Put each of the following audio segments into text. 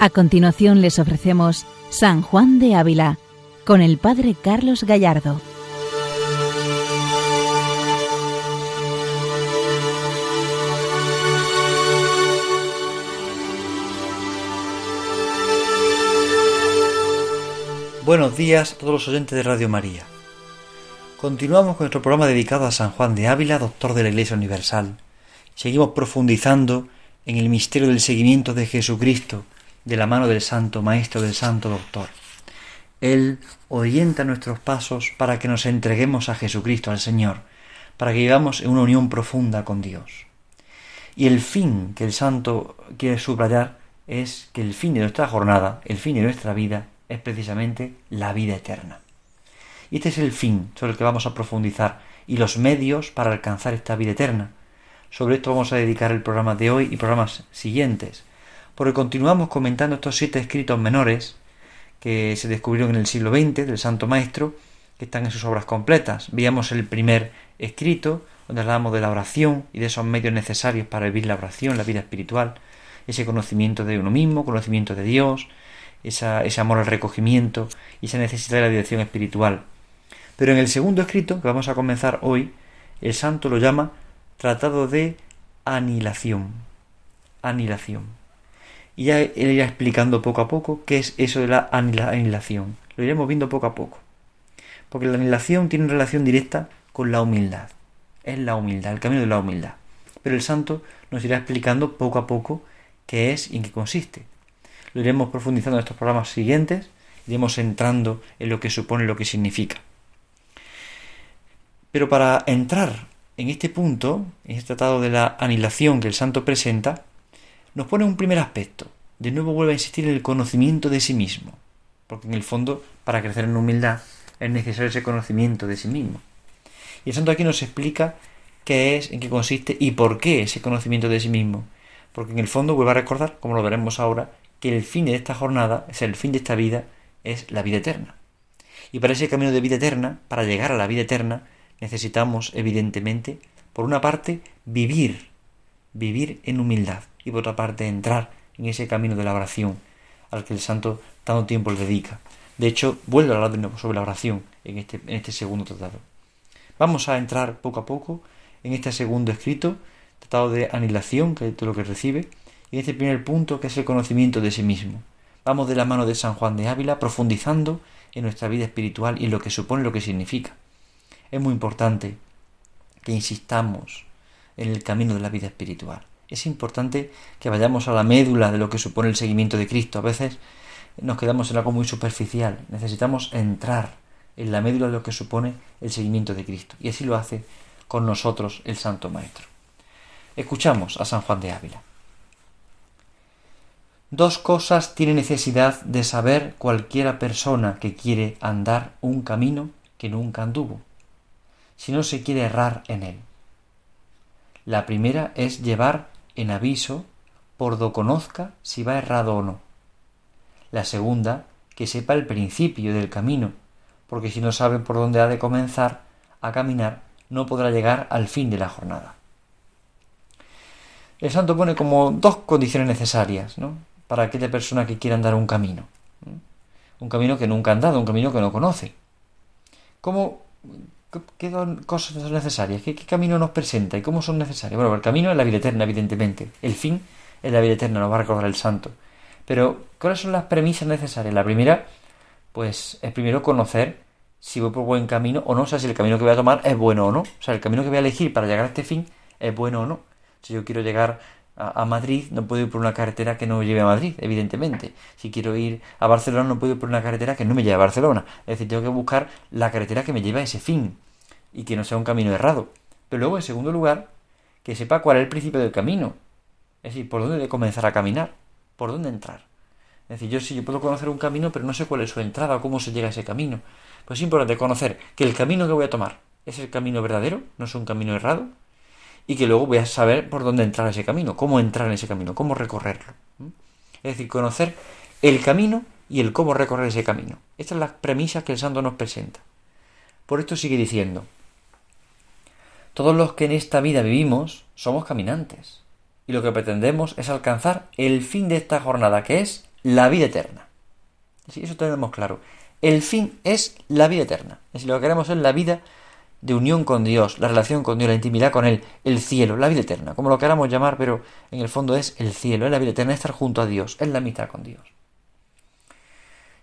A continuación les ofrecemos San Juan de Ávila con el Padre Carlos Gallardo. Buenos días a todos los oyentes de Radio María. Continuamos con nuestro programa dedicado a San Juan de Ávila, doctor de la Iglesia Universal. Seguimos profundizando en el misterio del seguimiento de Jesucristo de la mano del Santo Maestro, del Santo Doctor. Él orienta nuestros pasos para que nos entreguemos a Jesucristo, al Señor, para que vivamos en una unión profunda con Dios. Y el fin que el Santo quiere subrayar es que el fin de nuestra jornada, el fin de nuestra vida, es precisamente la vida eterna. Y este es el fin sobre el que vamos a profundizar y los medios para alcanzar esta vida eterna. Sobre esto vamos a dedicar el programa de hoy y programas siguientes, porque continuamos comentando estos siete escritos menores que se descubrieron en el siglo XX del Santo Maestro, que están en sus obras completas. Veíamos el primer escrito, donde hablábamos de la oración y de esos medios necesarios para vivir la oración, la vida espiritual, ese conocimiento de uno mismo, conocimiento de Dios, ese amor al recogimiento y esa necesidad de la dirección espiritual. Pero en el segundo escrito, que vamos a comenzar hoy, el santo lo llama Tratado de Anilación. Anilación. Y ya él irá explicando poco a poco qué es eso de la anilación. Lo iremos viendo poco a poco. Porque la anilación tiene relación directa con la humildad. Es la humildad, el camino de la humildad. Pero el santo nos irá explicando poco a poco qué es y en qué consiste. Lo iremos profundizando en estos programas siguientes, iremos entrando en lo que supone, lo que significa. Pero para entrar en este punto, en este tratado de la anilación que el santo presenta, nos pone un primer aspecto. De nuevo vuelve a insistir en el conocimiento de sí mismo, porque en el fondo, para crecer en humildad, es necesario ese conocimiento de sí mismo. Y el santo aquí nos explica qué es, en qué consiste y por qué ese conocimiento de sí mismo. Porque en el fondo, vuelve a recordar, como lo veremos ahora, que el fin de esta jornada, es el fin de esta vida, es la vida eterna. Y para ese camino de vida eterna, para llegar a la vida eterna, necesitamos, evidentemente, por una parte, vivir, vivir en humildad y por otra parte entrar en ese camino de la oración al que el santo tanto tiempo le dedica. De hecho, vuelve a hablar de nuevo sobre la oración en este, en este segundo tratado. Vamos a entrar poco a poco en este segundo escrito, tratado de anilación, que es todo lo que recibe, y en este primer punto, que es el conocimiento de sí mismo. Vamos de la mano de San Juan de Ávila, profundizando en nuestra vida espiritual y en lo que supone, lo que significa. Es muy importante que insistamos en el camino de la vida espiritual es importante que vayamos a la médula de lo que supone el seguimiento de Cristo. A veces nos quedamos en algo muy superficial. Necesitamos entrar en la médula de lo que supone el seguimiento de Cristo. Y así lo hace con nosotros el Santo Maestro. Escuchamos a San Juan de Ávila. Dos cosas tiene necesidad de saber cualquiera persona que quiere andar un camino que nunca anduvo, si no se quiere errar en él. La primera es llevar en aviso por do conozca si va errado o no. La segunda, que sepa el principio del camino, porque si no sabe por dónde ha de comenzar a caminar, no podrá llegar al fin de la jornada. El santo pone como dos condiciones necesarias ¿no? para aquella persona que quiera andar un camino. Un camino que nunca ha andado, un camino que no conoce. ¿Cómo, ¿Qué cosas son necesarias? ¿Qué, camino nos presenta y cómo son necesarias? Bueno, el camino es la vida eterna, evidentemente. El fin es la vida eterna, nos va a recordar el santo. Pero, ¿cuáles son las premisas necesarias? La primera, pues, es primero conocer si voy por buen camino o no, o sea, si el camino que voy a tomar es bueno o no. O sea, el camino que voy a elegir para llegar a este fin es bueno o no. Si yo quiero llegar a, Madrid, no puedo ir por una carretera que no me lleve a Madrid, evidentemente. Si quiero ir a Barcelona, no puedo ir por una carretera que no me lleve a Barcelona. Es decir, tengo que buscar la carretera que me lleve a ese fin y que no sea un camino errado. Pero luego, en segundo lugar, que sepa cuál es el principio del camino. Es decir, por dónde de comenzar a caminar, por dónde entrar. Es decir, yo sí, yo puedo conocer un camino, pero no sé cuál es su entrada o cómo se llega a ese camino. Pues es importante conocer que el camino que voy a tomar es el camino verdadero, no es un camino errado, y que luego voy a saber por dónde entrar ese camino, cómo entrar en ese camino, cómo recorrerlo. Es decir, conocer el camino y el cómo recorrer ese camino. Estas son las premisas que el santo nos presenta. Por esto sigue diciendo, todos los que en esta vida vivimos somos caminantes, y lo que pretendemos es alcanzar el fin de esta jornada, que es la vida eterna. Eso tenemos claro. El fin es la vida eterna. Es decir, lo que queremos es la vida de unión con Dios, la relación con Dios, la intimidad con Él, el cielo, la vida eterna, como lo queramos llamar, pero en el fondo es el cielo, es la vida eterna, es estar junto a Dios, es la amistad con Dios.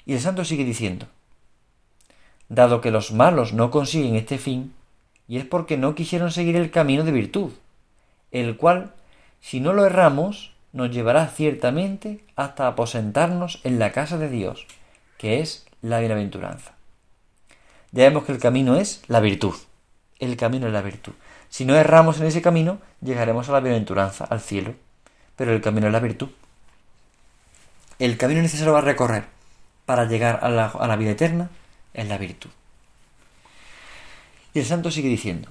Y el santo sigue diciendo, dado que los malos no consiguen este fin, y es porque no quisieron seguir el camino de virtud, el cual, si no lo erramos, nos llevará ciertamente hasta aposentarnos en la casa de Dios, que es la bienaventuranza. Ya vemos que el camino es la virtud. El camino es la virtud. Si no erramos en ese camino, llegaremos a la bienaventuranza, al cielo. Pero el camino es la virtud. El camino necesario a recorrer para llegar a la, a la vida eterna es la virtud. Y el santo sigue diciendo,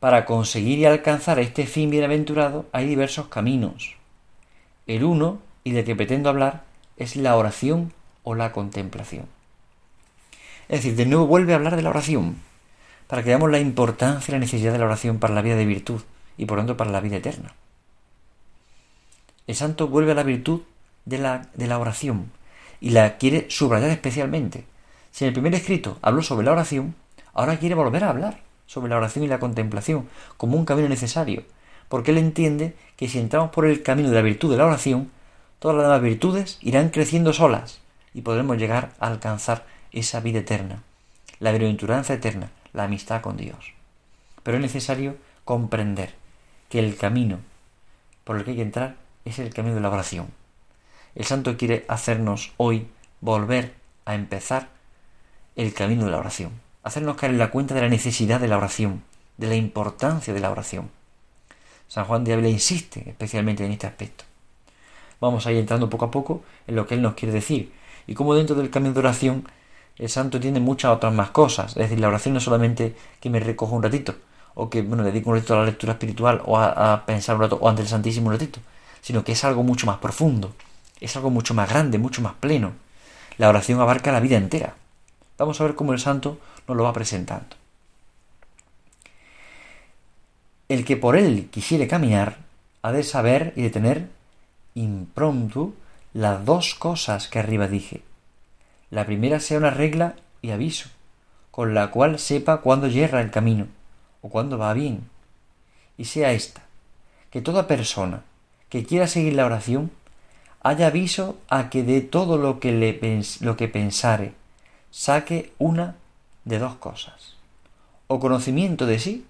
para conseguir y alcanzar este fin bienaventurado hay diversos caminos. El uno, y de que pretendo hablar, es la oración o la contemplación. Es decir, de nuevo vuelve a hablar de la oración, para que veamos la importancia y la necesidad de la oración para la vida de virtud y por tanto para la vida eterna. El santo vuelve a la virtud de la, de la oración y la quiere subrayar especialmente. Si en el primer escrito habló sobre la oración, ahora quiere volver a hablar sobre la oración y la contemplación como un camino necesario, porque él entiende que si entramos por el camino de la virtud de la oración, todas las demás virtudes irán creciendo solas y podremos llegar a alcanzar esa vida eterna, la bienaventuranza eterna, la amistad con Dios. Pero es necesario comprender que el camino por el que hay que entrar es el camino de la oración. El santo quiere hacernos hoy volver a empezar el camino de la oración, hacernos caer en la cuenta de la necesidad de la oración, de la importancia de la oración. San Juan de Ávila insiste especialmente en este aspecto. Vamos a ir entrando poco a poco en lo que él nos quiere decir y cómo dentro del camino de oración el santo tiene muchas otras más cosas. Es decir, la oración no es solamente que me recojo un ratito, o que bueno, dedico un ratito a la lectura espiritual, o a, pensar un rato, o ante el Santísimo un ratito, sino que es algo mucho más profundo, es algo mucho más grande, mucho más pleno. La oración abarca la vida entera. Vamos a ver cómo el santo nos lo va presentando. El que por él quisiere caminar, ha de saber y de tener impronto las dos cosas que arriba dije, la primera sea una regla y aviso, con la cual sepa cuándo yerra el camino o cuándo va bien. Y sea esta, que toda persona que quiera seguir la oración haya aviso a que de todo lo que, le lo que pensare saque una de dos cosas, o conocimiento de sí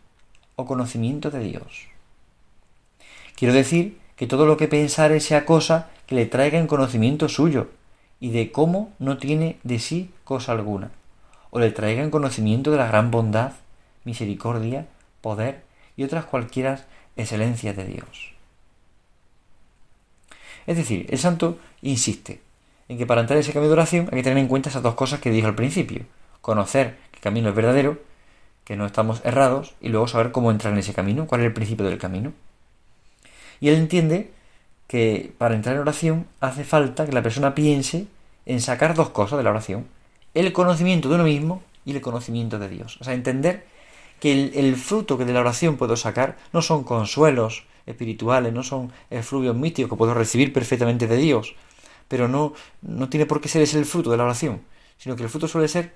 o conocimiento de Dios. Quiero decir que todo lo que pensare sea cosa que le traiga en conocimiento suyo, y de cómo no tiene de sí cosa alguna, o le traiga en conocimiento de la gran bondad, misericordia, poder y otras cualquiera excelencias de Dios. Es decir, el santo insiste en que para entrar en ese camino de oración hay que tener en cuenta esas dos cosas que dijo al principio. Conocer que el camino es verdadero, que no estamos errados, y luego saber cómo entrar en ese camino, cuál es el principio del camino. Y él entiende que para entrar en oración hace falta que la persona piense en sacar dos cosas de la oración. El conocimiento de uno mismo y el conocimiento de Dios. O sea, entender que el, fruto que de la oración puedo sacar no son consuelos espirituales, no son efluvios místicos que puedo recibir perfectamente de Dios, pero no, no tiene por qué ser ese el fruto de la oración, sino que el fruto suele ser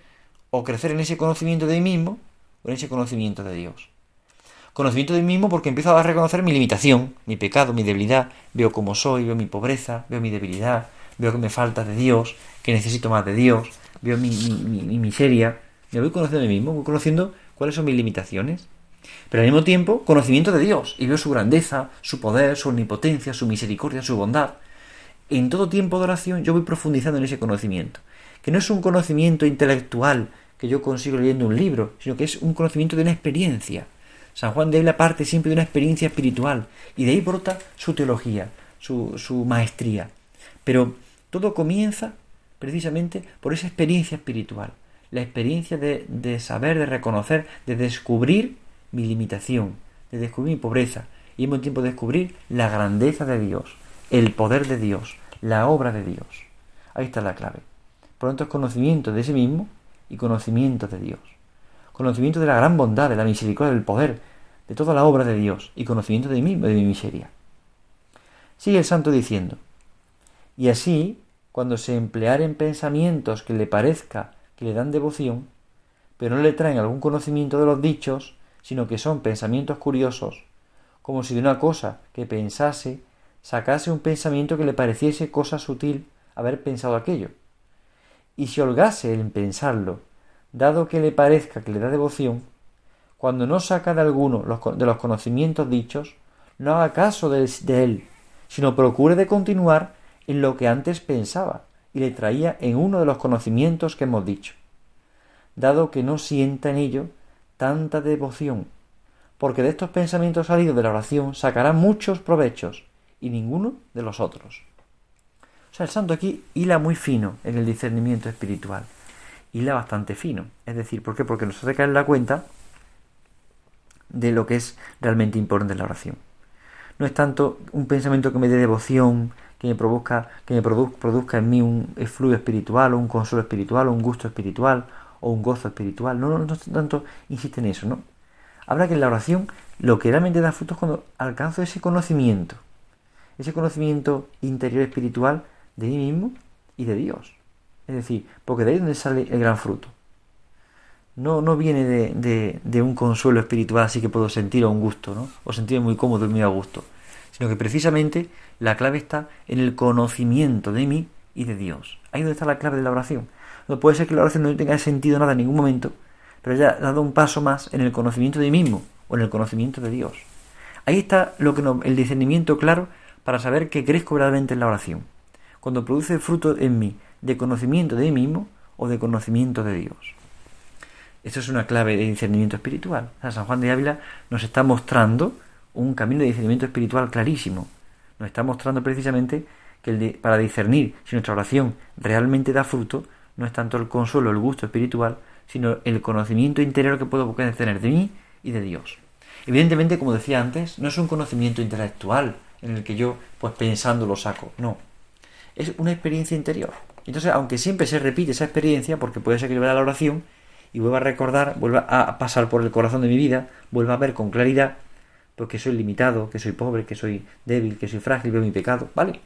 o crecer en ese conocimiento de mí mismo o en ese conocimiento de Dios conocimiento de mí mismo porque empiezo a reconocer mi limitación, mi pecado, mi debilidad, veo cómo soy, veo mi pobreza, veo mi debilidad, veo que me falta de Dios, que necesito más de Dios, veo mi, miseria, me voy conociendo a mí mismo, voy conociendo cuáles son mis limitaciones, pero al mismo tiempo conocimiento de Dios, y veo su grandeza, su poder, su omnipotencia, su misericordia, su bondad. En todo tiempo de oración yo voy profundizando en ese conocimiento, que no es un conocimiento intelectual que yo consigo leyendo un libro, sino que es un conocimiento de una experiencia, San Juan de Ávila parte siempre de una experiencia espiritual y de ahí brota su teología, su, su maestría. Pero todo comienza precisamente por esa experiencia espiritual, la experiencia de, de saber, de reconocer, de descubrir mi limitación, de descubrir mi pobreza y al mismo tiempo descubrir la grandeza de Dios, el poder de Dios, la obra de Dios. Ahí está la clave. Por lo tanto, es conocimiento de sí mismo y conocimiento de Dios conocimiento de la gran bondad, de la misericordia, del poder, de toda la obra de Dios y conocimiento de mí, de mi miseria. Sigue el santo diciendo, y así, cuando se emplearen pensamientos que le parezca que le dan devoción, pero no le traen algún conocimiento de los dichos, sino que son pensamientos curiosos, como si de una cosa que pensase sacase un pensamiento que le pareciese cosa sutil haber pensado aquello. Y si holgase en pensarlo, dado que le parezca que le da devoción, cuando no saca de alguno de los conocimientos dichos, no haga caso de, él, sino procure de continuar en lo que antes pensaba y le traía en uno de los conocimientos que hemos dicho, dado que no sienta en ello tanta devoción, porque de estos pensamientos salidos de la oración sacará muchos provechos y ninguno de los otros. O sea, el santo aquí hila muy fino en el discernimiento espiritual, hila bastante fino, es decir, ¿por qué? Porque nos hace caer la cuenta de lo que es realmente importante en la oración. No es tanto un pensamiento que me dé devoción, que me produzca, que me produzca en mí un flujo espiritual, o un consuelo espiritual, o un gusto espiritual, o un gozo espiritual. No, no, no tanto insiste en eso, ¿no? Habla que en la oración lo que realmente da fruto es cuando alcanzo ese conocimiento, ese conocimiento interior espiritual de mí mismo y de Dios. Es decir, porque de ahí es donde sale el gran fruto no, no viene de, un consuelo espiritual así que puedo sentir o un gusto, ¿no? O sentirme muy cómodo y muy a gusto. Sino que precisamente la clave está en el conocimiento de mí y de Dios. Ahí donde está la clave de la oración. No puede ser que la oración no tenga sentido nada en ningún momento, pero haya dado un paso más en el conocimiento de mí mismo o en el conocimiento de Dios. Ahí está lo que el discernimiento claro para saber que crezco verdaderamente en la oración. Cuando produce fruto en mí de conocimiento de mí mismo o de conocimiento de Dios. Esto es una clave de discernimiento espiritual. San Juan de Ávila nos está mostrando un camino de discernimiento espiritual clarísimo. Nos está mostrando precisamente que para discernir si nuestra oración realmente da fruto, no es tanto el consuelo, el gusto espiritual, sino el conocimiento interior que puedo tener de mí y de Dios. Evidentemente, como decía antes, no es un conocimiento intelectual en el que yo, pues pensando, lo saco. No. Es una experiencia interior. Entonces, aunque siempre se repite esa experiencia, porque puede ser que yo vea la oración y vuelva a recordar, vuelva a pasar por el corazón de mi vida, vuelva a ver con claridad pues, soy limitado, que soy pobre, que soy débil, que soy frágil, veo mi pecado, ¿vale?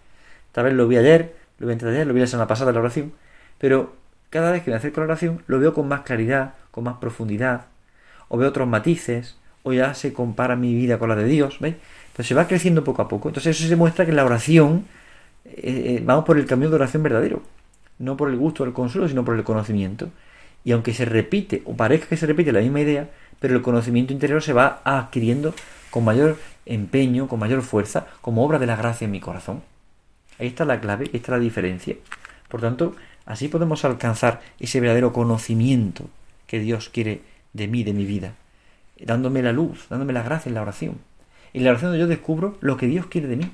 Tal vez lo vi ayer, lo vi antes ayer, lo vi la semana pasada en la oración, pero cada vez que me acerco a la oración lo veo con más claridad, con más profundidad, o veo otros matices, o ya se compara mi vida con la de Dios, ¿veis? Pues se va creciendo poco a poco. Entonces eso se muestra que la oración eh, eh, vamos por el camino de oración verdadero, no por el gusto o el consuelo, sino por el conocimiento. Y aunque se repite, o parezca que se repite la misma idea, pero el conocimiento interior se va adquiriendo con mayor empeño, con mayor fuerza, como obra de la gracia en mi corazón. Ahí está la clave, ahí está la diferencia. Por tanto, así podemos alcanzar ese verdadero conocimiento que Dios quiere de mí, de mi vida, dándome la luz, dándome la gracia en la oración. En la oración yo descubro lo que Dios quiere de mí,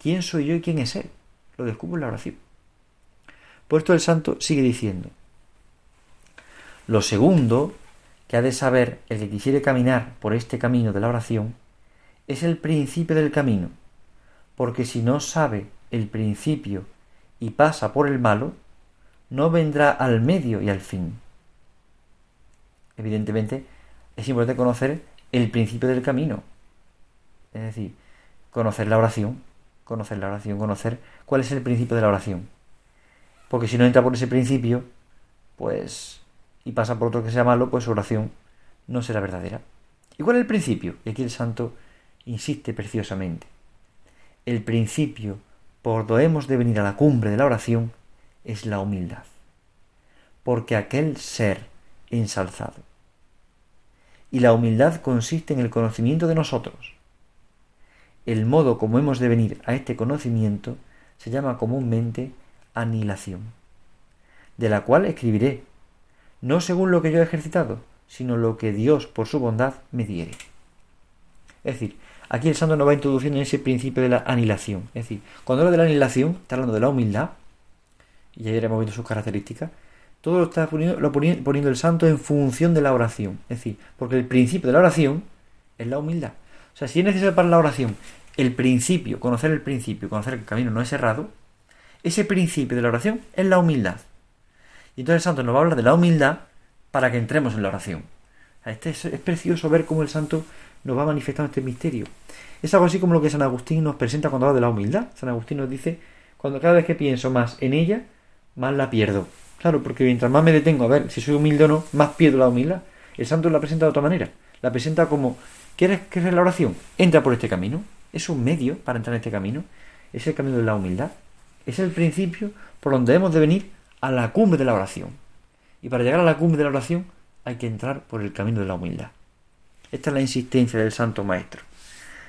quién soy yo y quién es Él. Lo descubro en la oración. Por esto el santo sigue diciendo, lo segundo que ha de saber el que quisiere caminar por este camino de la oración es el principio del camino, porque si no sabe el principio y pasa por el malo, no vendrá al medio y al fin. Evidentemente, es importante conocer el principio del camino, es decir, conocer la oración, conocer la oración, conocer cuál es el principio de la oración. Porque si no entra por ese principio, pues y pasa por otro que sea malo, pues su oración no será verdadera. ¿Y cuál es el principio? Y aquí el santo insiste preciosamente. El principio por donde hemos de venir a la cumbre de la oración es la humildad. Porque aquel ser ensalzado. Y la humildad consiste en el conocimiento de nosotros. El modo como hemos de venir a este conocimiento se llama comúnmente anilación, de la cual escribiré no según lo que yo he ejercitado, sino lo que Dios por su bondad me diere. Es decir, aquí el santo nos va introduciendo en ese principio de la anilación. Es decir, cuando habla de la anilación, está hablando de la humildad, y ya iremos viendo sus características, todo lo está poniendo, poniendo el santo en función de la oración. Es decir, porque el principio de la oración es la humildad. O sea, si es necesario para la oración el principio, conocer el principio, conocer que el camino no es errado, ese principio de la oración es la humildad. Y entonces el santo nos va a hablar de la humildad para que entremos en la oración. Este es, precioso ver cómo el santo nos va manifestando este misterio. Es algo así como lo que San Agustín nos presenta cuando habla de la humildad. San Agustín nos dice, cuando cada vez que pienso más en ella, más la pierdo. Claro, porque mientras más me detengo a ver si soy humilde o no, más pierdo la humildad. El santo la presenta de otra manera. La presenta como, ¿quieres que la oración? Entra por este camino. Es un medio para entrar en este camino. Es el camino de la humildad. Es el principio por donde hemos de venir a la cumbre de la oración. Y para llegar a la cumbre de la oración hay que entrar por el camino de la humildad. Esta es la insistencia del Santo Maestro.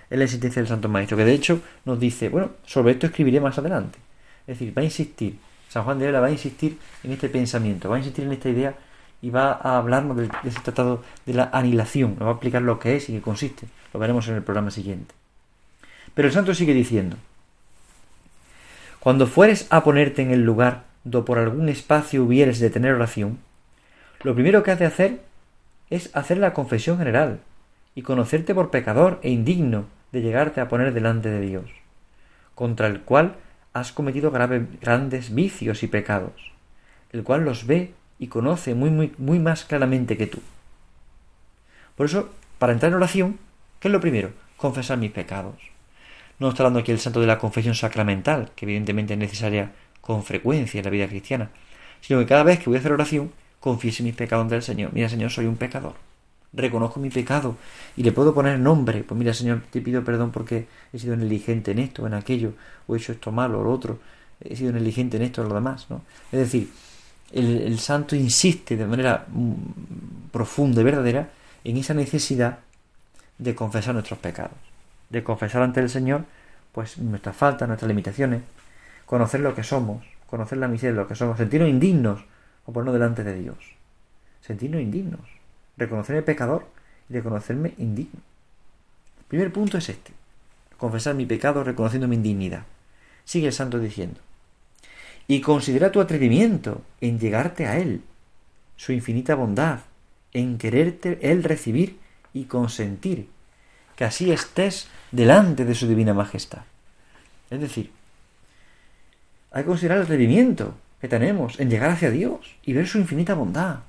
Es la insistencia del Santo Maestro, que de hecho nos dice, bueno, sobre esto escribiré más adelante. Es decir, va a insistir, San Juan de Ávila va a insistir en este pensamiento, va a insistir en esta idea y va a hablarnos de, ese tratado de la anilación, nos va a explicar lo que es y qué consiste. Lo veremos en el programa siguiente. Pero el santo sigue diciendo, cuando fueres a ponerte en el lugar do por algún espacio hubieres de tener oración, lo primero que has de hacer es hacer la confesión general y conocerte por pecador e indigno de llegarte a poner delante de Dios, contra el cual has cometido grandes vicios y pecados, el cual los ve y conoce muy, muy, muy más claramente que tú. Por eso, para entrar en oración, ¿qué es lo primero? Confesar mis pecados. No está hablando aquí el santo de la confesión sacramental, que evidentemente es necesaria con frecuencia en la vida cristiana, sino que cada vez que voy a hacer oración, confiese mis pecados ante el Señor. Mira, Señor, soy un pecador. Reconozco mi pecado y le puedo poner nombre. Pues mira, Señor, te pido perdón porque he sido negligente en esto, en aquello, o he hecho esto malo, o lo otro. He sido negligente en esto, o lo demás, ¿no? Es decir, el, santo insiste de manera mm, profunda y verdadera en esa necesidad de confesar nuestros pecados, de confesar ante el Señor pues nuestras faltas, nuestras limitaciones, conocer lo que somos, conocer la miseria de lo que somos, sentirnos indignos o ponernos delante de Dios, sentirnos indignos, reconocer el pecador y reconocerme indigno. El primer punto es este, confesar mi pecado reconociendo mi indignidad. Sigue el santo diciendo, y considera tu atrevimiento en llegarte a Él, su infinita bondad, en quererte Él recibir y consentir, que así estés delante de su divina majestad. Es decir, hay que considerar el atrevimiento que tenemos en llegar hacia Dios y ver su infinita bondad.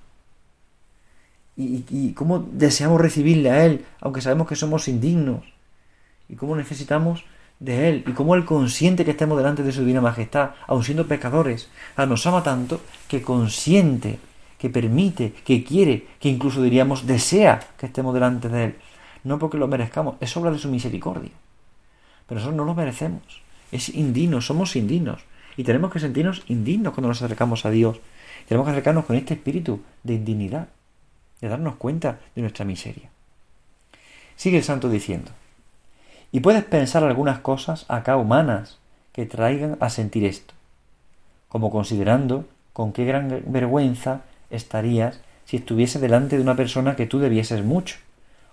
Y, y, cómo deseamos recibirle a Él, aunque sabemos que somos indignos. Y cómo necesitamos de Él y cómo Él consiente que estemos delante de su divina majestad, aun siendo pecadores. Ah, nos ama tanto que consiente, que permite, que quiere, que incluso diríamos desea que estemos delante de Él. No porque lo merezcamos, es obra de su misericordia. Pero nosotros no lo merecemos. Es indigno, somos indignos. Y tenemos que sentirnos indignos cuando nos acercamos a Dios. Tenemos que acercarnos con este espíritu de indignidad, de darnos cuenta de nuestra miseria. Sigue el santo diciendo, y puedes pensar algunas cosas acá humanas que traigan a sentir esto, como considerando con qué gran vergüenza estarías si estuviese delante de una persona que tú debieses mucho,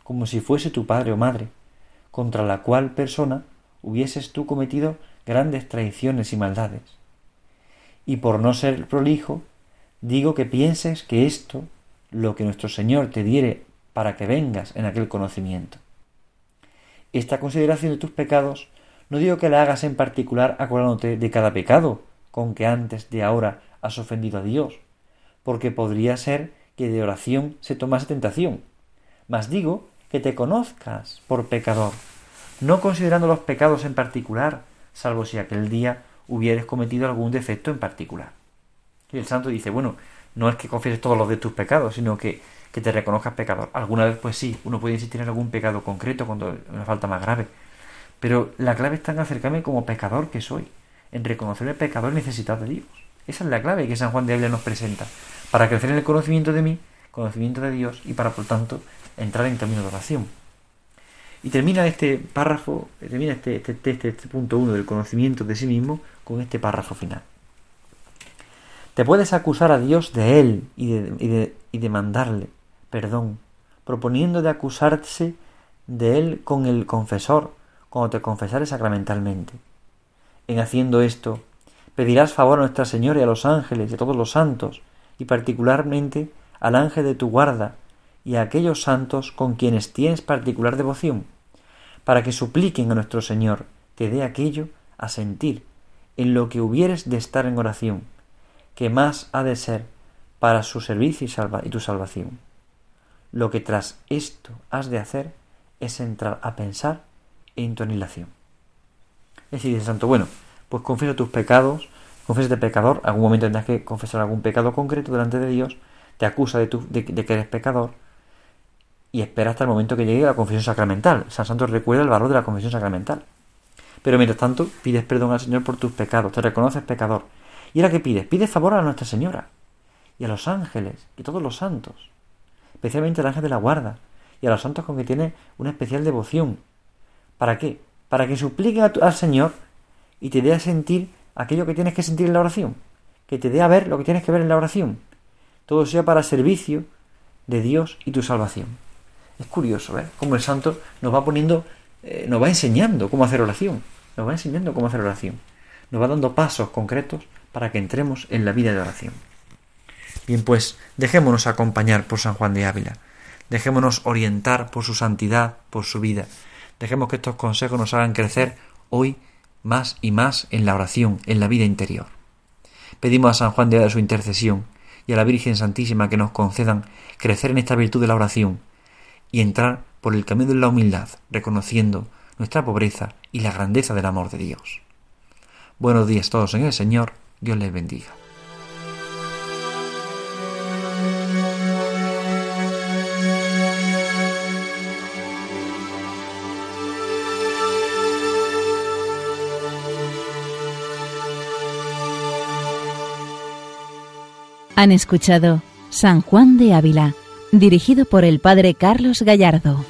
como si fuese tu padre o madre, contra la cual persona hubieses tú cometido grandes traiciones y maldades. Y por no ser prolijo, digo que pienses que esto, lo que nuestro Señor te diere para que vengas en aquel conocimiento. Esta consideración de tus pecados no digo que la hagas en particular acordándote de cada pecado con que antes de ahora has ofendido a Dios, porque podría ser que de oración se tomase tentación. Mas digo que te conozcas por pecador, no considerando los pecados en particular, salvo si aquel día hubieres cometido algún defecto en particular. Y el santo dice, bueno, no es que confieses todos los de tus pecados, sino que que te reconozcas pecador. Alguna vez, pues sí, uno puede insistir en algún pecado concreto cuando una falta más grave. Pero la clave está en acercarme como pecador que soy, en reconocerme pecador necesitado de Dios. Esa es la clave que San Juan de Ávila nos presenta, para crecer en el conocimiento de mí, conocimiento de Dios y para, por tanto, entrar en camino de oración. Y termina este párrafo, termina este, este, este, este punto uno del conocimiento de sí mismo con este párrafo final. Te puedes acusar a Dios de él y, de, y, de, y demandarle perdón, proponiendo de acusarse de él con el confesor, cuando te confesares sacramentalmente. En haciendo esto, pedirás favor a Nuestra Señora y a los ángeles y a todos los santos, y particularmente al ángel de tu guarda y a aquellos santos con quienes tienes particular devoción, para que supliquen a nuestro Señor te dé aquello a sentir en lo que hubieres de estar en oración, que más ha de ser para su servicio y, tu salvación. Lo que tras esto has de hacer es entrar a pensar en tu anilación. Es decir, Santo, bueno, pues confieso tus pecados, de pecador, algún momento tendrás que confesar algún pecado concreto delante de Dios, te acusa de, de, que eres pecador y espera hasta el momento que llegue la confesión sacramental. San Santos recuerda el valor de la confesión sacramental. Pero mientras tanto, pides perdón al Señor por tus pecados, te reconoces pecador. ¿Y ahora qué pides? Pides favor a Nuestra Señora y a los ángeles y todos los santos, especialmente al ángel de la guarda y a los santos con que tiene una especial devoción. ¿Para qué? Para que supliquen al Señor y te dé a sentir aquello que tienes que sentir en la oración, que te dé a ver lo que tienes que ver en la oración. Todo sea para servicio de Dios y tu salvación. Es curioso, ¿ver? Cómo el santo nos va poniendo, eh, nos va enseñando cómo hacer oración, nos va enseñando cómo hacer oración, nos va dando pasos concretos para que entremos en la vida de oración. Bien, pues dejémonos acompañar por San Juan de Ávila, dejémonos orientar por su santidad, por su vida, dejemos que estos consejos nos hagan crecer hoy más y más en la oración, en la vida interior. Pedimos a San Juan de Ávila su intercesión y a la Virgen Santísima que nos concedan crecer en esta virtud de la oración y entrar por el camino de la humildad, reconociendo nuestra pobreza y la grandeza del amor de Dios. Buenos días todos en el Señor, Dios les bendiga. Han escuchado San Juan de Ávila, dirigido por el Padre Carlos Gallardo.